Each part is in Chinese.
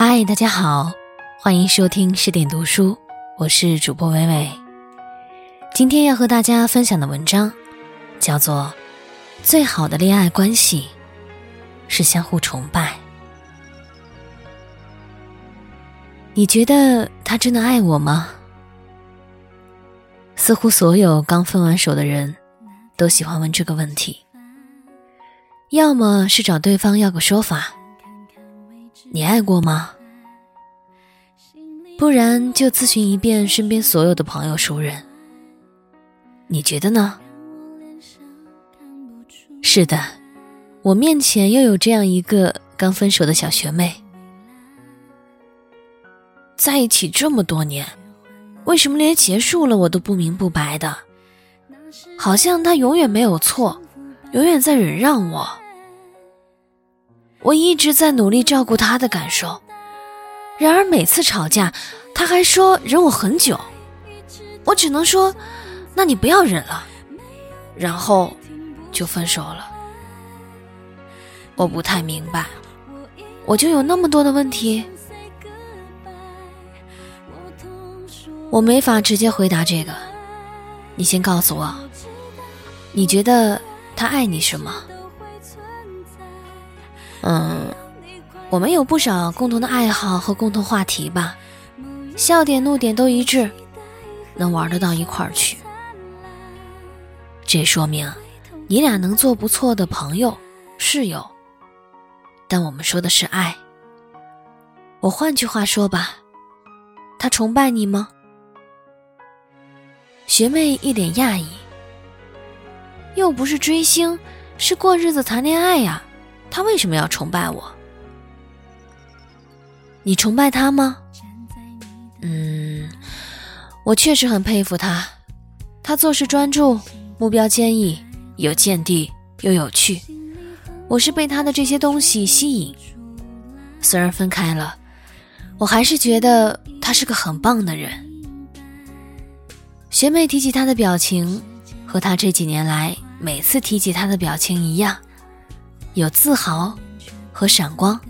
嗨，大家好，欢迎收听十点读书，我是主播微微。今天要和大家分享的文章叫做《最好的恋爱关系是相互崇拜》。你觉得他真的爱我吗？似乎所有刚分完手的人都喜欢问这个问题，要么是找对方要个说法。你爱过吗？不然就咨询一遍身边所有的朋友熟人。你觉得呢？是的，我面前又有这样一个刚分手的小学妹，在一起这么多年，为什么连结束了我都不明不白的？好像他永远没有错，永远在忍让我。我一直在努力照顾他的感受，然而每次吵架，他还说忍我很久。我只能说，那你不要忍了，然后就分手了。我不太明白，我就有那么多的问题，我没法直接回答这个。你先告诉我，你觉得他爱你什么？嗯，我们有不少共同的爱好和共同话题吧，笑点怒点都一致，能玩得到一块儿去。这说明你俩能做不错的朋友、室友。但我们说的是爱。我换句话说吧，他崇拜你吗？学妹一脸讶异，又不是追星，是过日子谈恋爱呀。他为什么要崇拜我？你崇拜他吗？嗯，我确实很佩服他。他做事专注，目标坚毅，有见地又有趣。我是被他的这些东西吸引。虽然分开了，我还是觉得他是个很棒的人。学妹提起他的表情，和他这几年来每次提起他的表情一样。有自豪和闪光，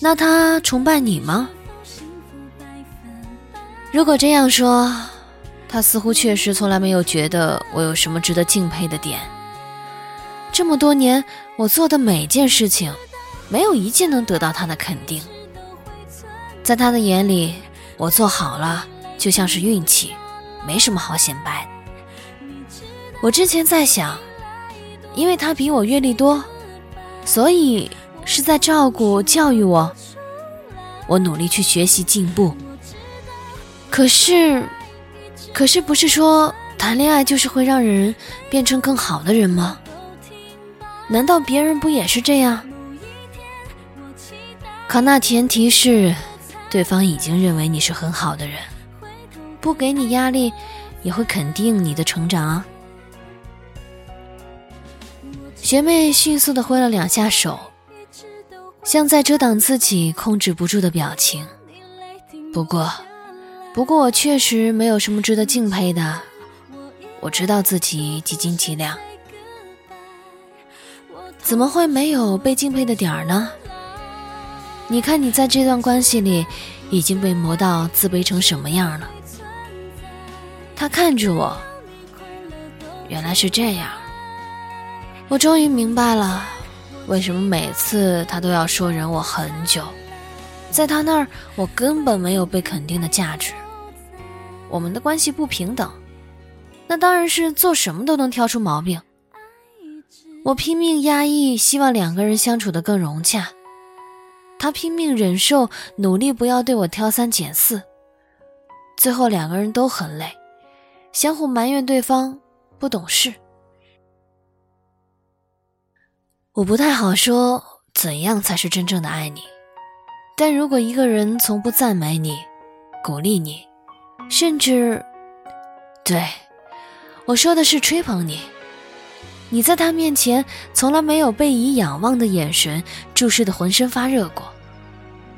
那他崇拜你吗？如果这样说，他似乎确实从来没有觉得我有什么值得敬佩的点。这么多年，我做的每件事情，没有一件能得到他的肯定。在他的眼里，我做好了就像是运气，没什么好显摆。我之前在想。因为他比我阅历多，所以是在照顾教育我。我努力去学习进步。可是，可是不是说谈恋爱就是会让人变成更好的人吗？难道别人不也是这样？可那前提是，对方已经认为你是很好的人，不给你压力，也会肯定你的成长啊。学妹迅速的挥了两下手，像在遮挡自己控制不住的表情。不过，不过我确实没有什么值得敬佩的。我知道自己几斤几两，怎么会没有被敬佩的点儿呢？你看你在这段关系里已经被磨到自卑成什么样了？他看着我，原来是这样。我终于明白了，为什么每次他都要说忍我很久，在他那儿我根本没有被肯定的价值。我们的关系不平等，那当然是做什么都能挑出毛病。我拼命压抑，希望两个人相处的更融洽；他拼命忍受，努力不要对我挑三拣四。最后两个人都很累，相互埋怨对方不懂事。我不太好说怎样才是真正的爱你，但如果一个人从不赞美你、鼓励你，甚至，对我说的是吹捧你，你在他面前从来没有被以仰望的眼神注视的浑身发热过，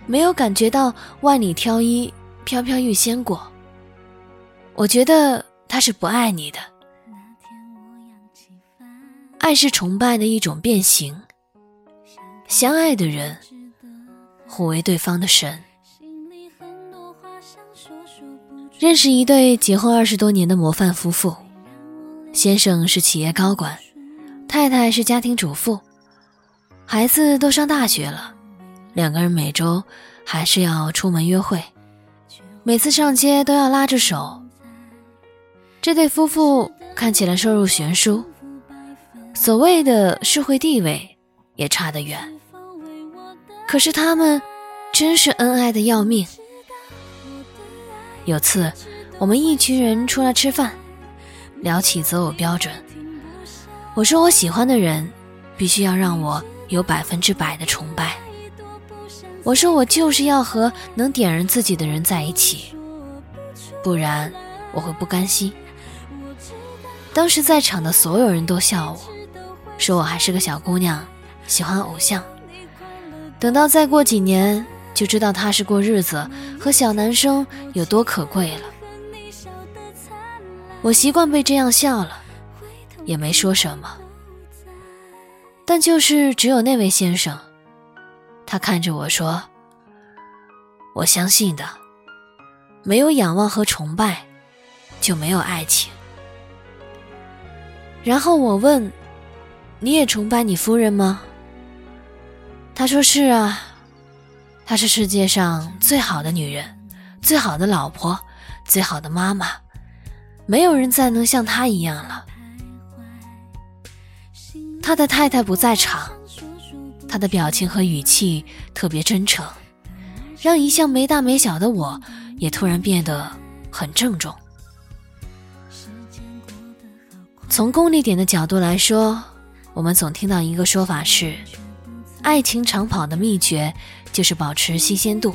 没有感觉到万里挑一、飘飘欲仙过，我觉得他是不爱你的。爱是崇拜的一种变形。相爱的人，互为对方的神。认识一对结婚二十多年的模范夫妇，先生是企业高管，太太是家庭主妇，孩子都上大学了，两个人每周还是要出门约会，每次上街都要拉着手。这对夫妇看起来收入悬殊，所谓的社会地位也差得远，可是他们真是恩爱的要命。有次，我们一群人出来吃饭，聊起择偶标准。我说我喜欢的人，必须要让我有百分之百的崇拜。我说我就是要和能点燃自己的人在一起，不然我会不甘心。当时在场的所有人都笑我，说我还是个小姑娘，喜欢偶像。等到再过几年。就知道踏实过日子和小男生有多可贵了。我习惯被这样笑了，也没说什么。但就是只有那位先生，他看着我说：“我相信的，没有仰望和崇拜，就没有爱情。”然后我问：“你也崇拜你夫人吗？”他说：“是啊。”她是世界上最好的女人，最好的老婆，最好的妈妈，没有人再能像她一样了。他的太太不在场，他的表情和语气特别真诚，让一向没大没小的我也突然变得很郑重。从功利点的角度来说，我们总听到一个说法是，爱情长跑的秘诀。就是保持新鲜度。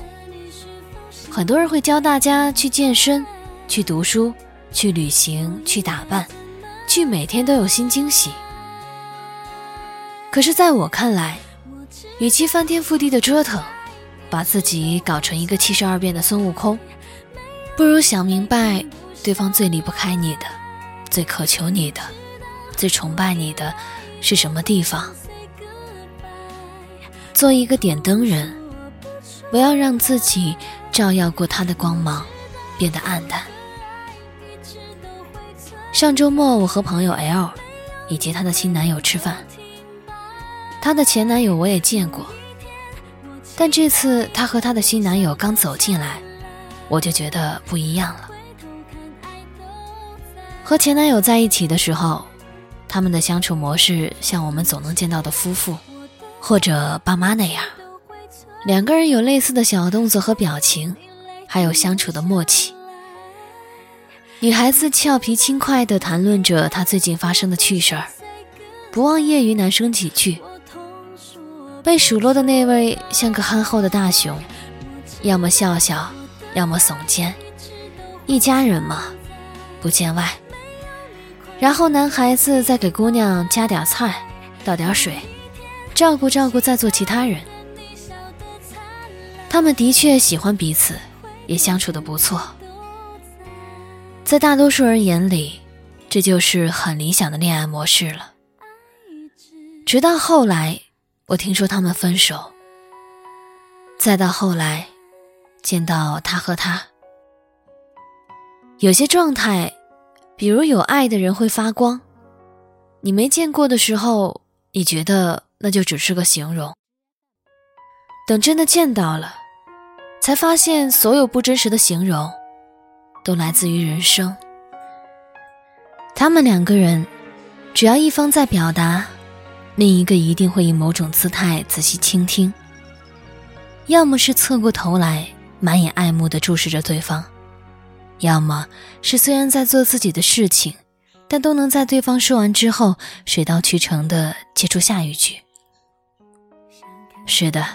很多人会教大家去健身、去读书、去旅行、去打扮，去每天都有新惊喜。可是，在我看来，与其翻天覆地的折腾，把自己搞成一个七十二变的孙悟空，不如想明白对方最离不开你的、最渴求你的、最崇拜你的是什么地方，做一个点灯人。不要让自己照耀过他的光芒，变得暗淡。上周末，我和朋友 L 以及她的新男友吃饭。她的前男友我也见过，但这次她和她的新男友刚走进来，我就觉得不一样了。和前男友在一起的时候，他们的相处模式像我们总能见到的夫妇或者爸妈那样。两个人有类似的小动作和表情，还有相处的默契。女孩子俏皮轻快地谈论着她最近发生的趣事儿，不忘揶揄男生几句。被数落的那位像个憨厚的大熊，要么笑笑，要么耸肩。一家人嘛，不见外。然后男孩子再给姑娘夹点菜，倒点水，照顾照顾在座其他人。他们的确喜欢彼此，也相处的不错。在大多数人眼里，这就是很理想的恋爱模式了。直到后来，我听说他们分手。再到后来，见到他和他，有些状态，比如有爱的人会发光，你没见过的时候，你觉得那就只是个形容。等真的见到了。才发现，所有不真实的形容，都来自于人生。他们两个人，只要一方在表达，另一个一定会以某种姿态仔细倾听。要么是侧过头来，满眼爱慕地注视着对方；要么是虽然在做自己的事情，但都能在对方说完之后，水到渠成地接出下一句。是的，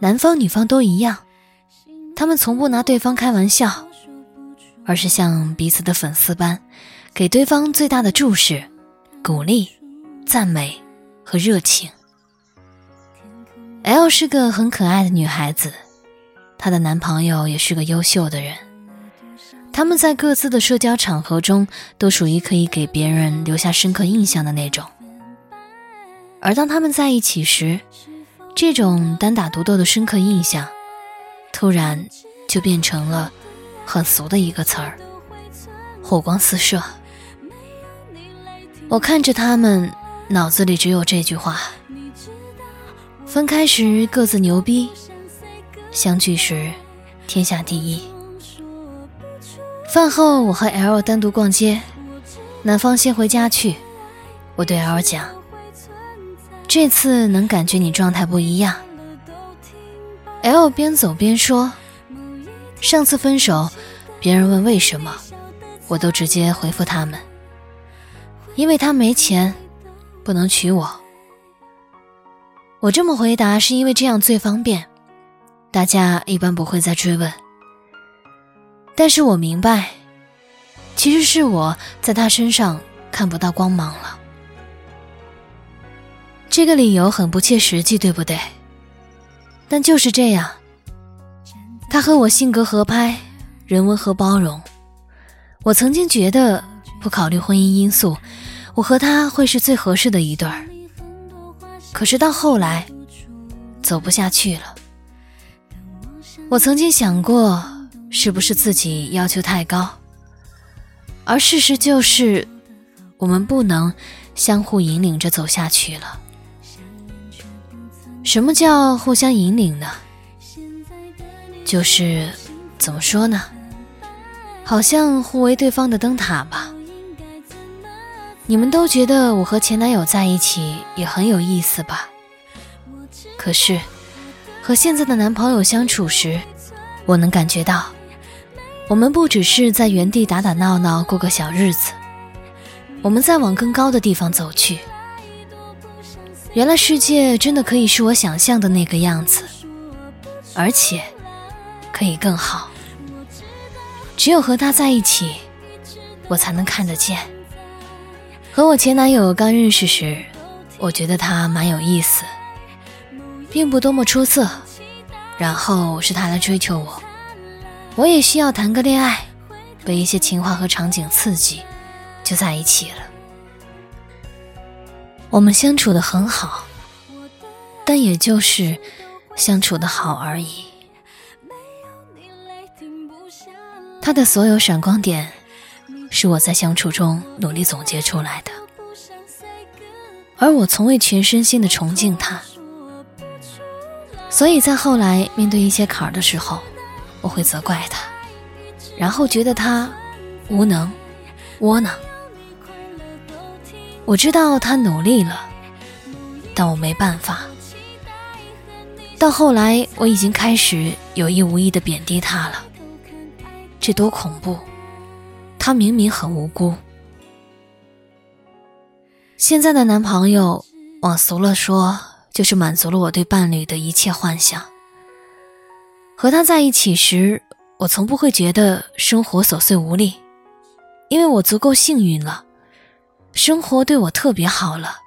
男方女方都一样。他们从不拿对方开玩笑，而是像彼此的粉丝般，给对方最大的注视、鼓励、赞美和热情。L 是个很可爱的女孩子，她的男朋友也是个优秀的人。他们在各自的社交场合中都属于可以给别人留下深刻印象的那种。而当他们在一起时，这种单打独斗的深刻印象，突然就变成了很俗的一个词儿——火光四射。我看着他们，脑子里只有这句话：分开时各自牛逼，相聚时天下第一。饭后，我和 L 单独逛街，男方先回家去。我对 L 讲：“这次能感觉你状态不一样。”L 边走边说：“上次分手，别人问为什么，我都直接回复他们，因为他没钱，不能娶我。我这么回答是因为这样最方便，大家一般不会再追问。但是我明白，其实是我在他身上看不到光芒了。”这个理由很不切实际，对不对？但就是这样，他和我性格合拍，人温和包容。我曾经觉得，不考虑婚姻因素，我和他会是最合适的一对儿。可是到后来，走不下去了。我曾经想过，是不是自己要求太高？而事实就是，我们不能相互引领着走下去了。什么叫互相引领呢？就是怎么说呢？好像互为对方的灯塔吧。你们都觉得我和前男友在一起也很有意思吧？可是和现在的男朋友相处时，我能感觉到，我们不只是在原地打打闹闹过个小日子，我们在往更高的地方走去。原来世界真的可以是我想象的那个样子，而且可以更好。只有和他在一起，我才能看得见。和我前男友刚认识时，我觉得他蛮有意思，并不多么出色。然后是他来追求我，我也需要谈个恋爱，被一些情话和场景刺激，就在一起了。我们相处的很好，但也就是相处的好而已。他的所有闪光点，是我在相处中努力总结出来的，而我从未全身心的崇敬他。所以在后来面对一些坎儿的时候，我会责怪他，然后觉得他无能、窝囊。我知道他努力了，但我没办法。到后来，我已经开始有意无意的贬低他了。这多恐怖！他明明很无辜。现在的男朋友，往俗了说，就是满足了我对伴侣的一切幻想。和他在一起时，我从不会觉得生活琐碎无力，因为我足够幸运了。生活对我特别好了，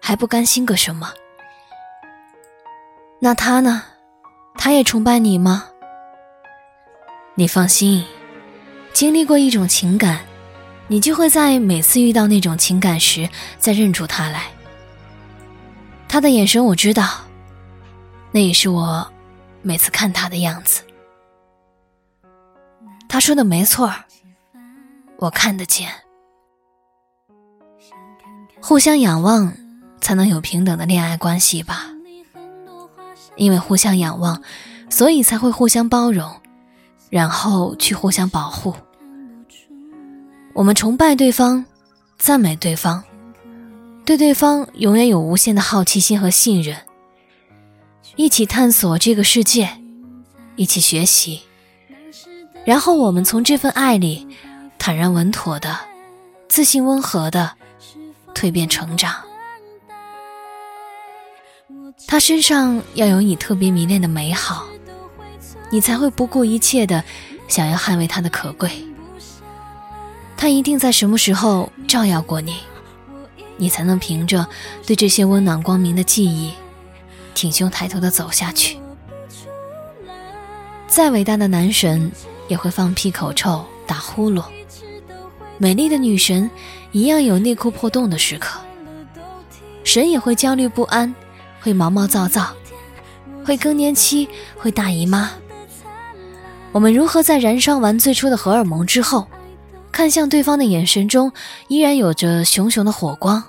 还不甘心个什么？那他呢？他也崇拜你吗？你放心，经历过一种情感，你就会在每次遇到那种情感时再认出他来。他的眼神我知道，那也是我每次看他的样子。他说的没错，我看得见。互相仰望，才能有平等的恋爱关系吧。因为互相仰望，所以才会互相包容，然后去互相保护。我们崇拜对方，赞美对方，对对方永远有无限的好奇心和信任，一起探索这个世界，一起学习，然后我们从这份爱里，坦然稳妥的，自信温和的。蜕变成长，他身上要有你特别迷恋的美好，你才会不顾一切的想要捍卫他的可贵。他一定在什么时候照耀过你，你才能凭着对这些温暖光明的记忆，挺胸抬头的走下去。再伟大的男神也会放屁口臭打呼噜，美丽的女神。一样有内裤破洞的时刻，神也会焦虑不安，会毛毛躁躁，会更年期，会大姨妈。我们如何在燃烧完最初的荷尔蒙之后，看向对方的眼神中依然有着熊熊的火光，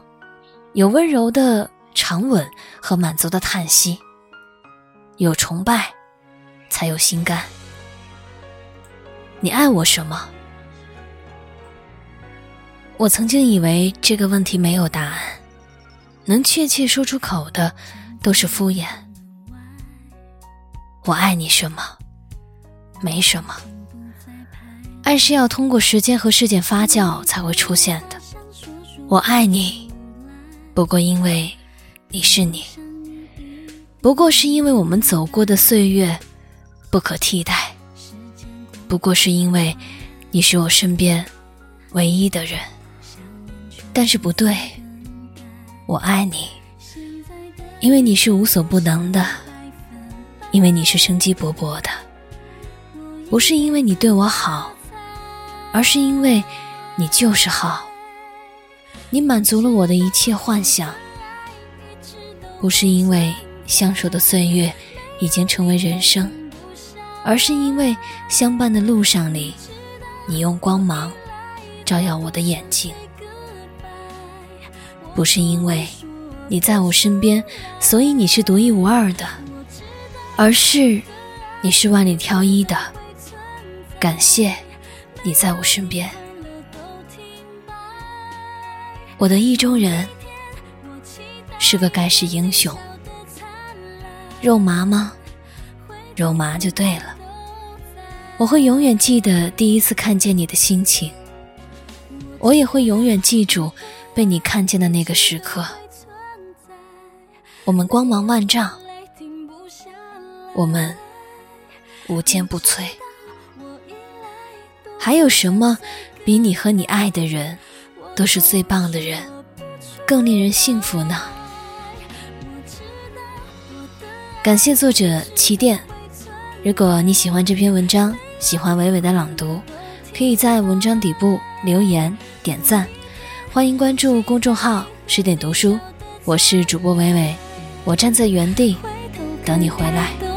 有温柔的长吻和满足的叹息，有崇拜，才有心甘。你爱我什么？我曾经以为这个问题没有答案，能确切说出口的都是敷衍。我爱你什么？没什么。爱是要通过时间和事件发酵才会出现的。我爱你，不过因为你是你，不过是因为我们走过的岁月不可替代，不过是因为你是我身边唯一的人。但是不对，我爱你，因为你是无所不能的。因为你是生机勃勃的，不是因为你对我好，而是因为你就是好。你满足了我的一切幻想，不是因为相守的岁月已经成为人生，而是因为相伴的路上里，你用光芒照耀我的眼睛。不是因为你在我身边，所以你是独一无二的。而是，你是万里挑一的。感谢，你在我身边。我的意中人是个盖世英雄。肉麻吗？肉麻就对了。我会永远记得第一次看见你的心情。我也会永远记住被你看见的那个时刻。我们光芒万丈。我们无坚不摧，还有什么比你和你爱的人都是最棒的人，更令人幸福呢？感谢作者起点。如果你喜欢这篇文章，喜欢伟伟的朗读，可以在文章底部留言点赞。欢迎关注公众号十点读书，我是主播伟伟，我站在原地等你回来。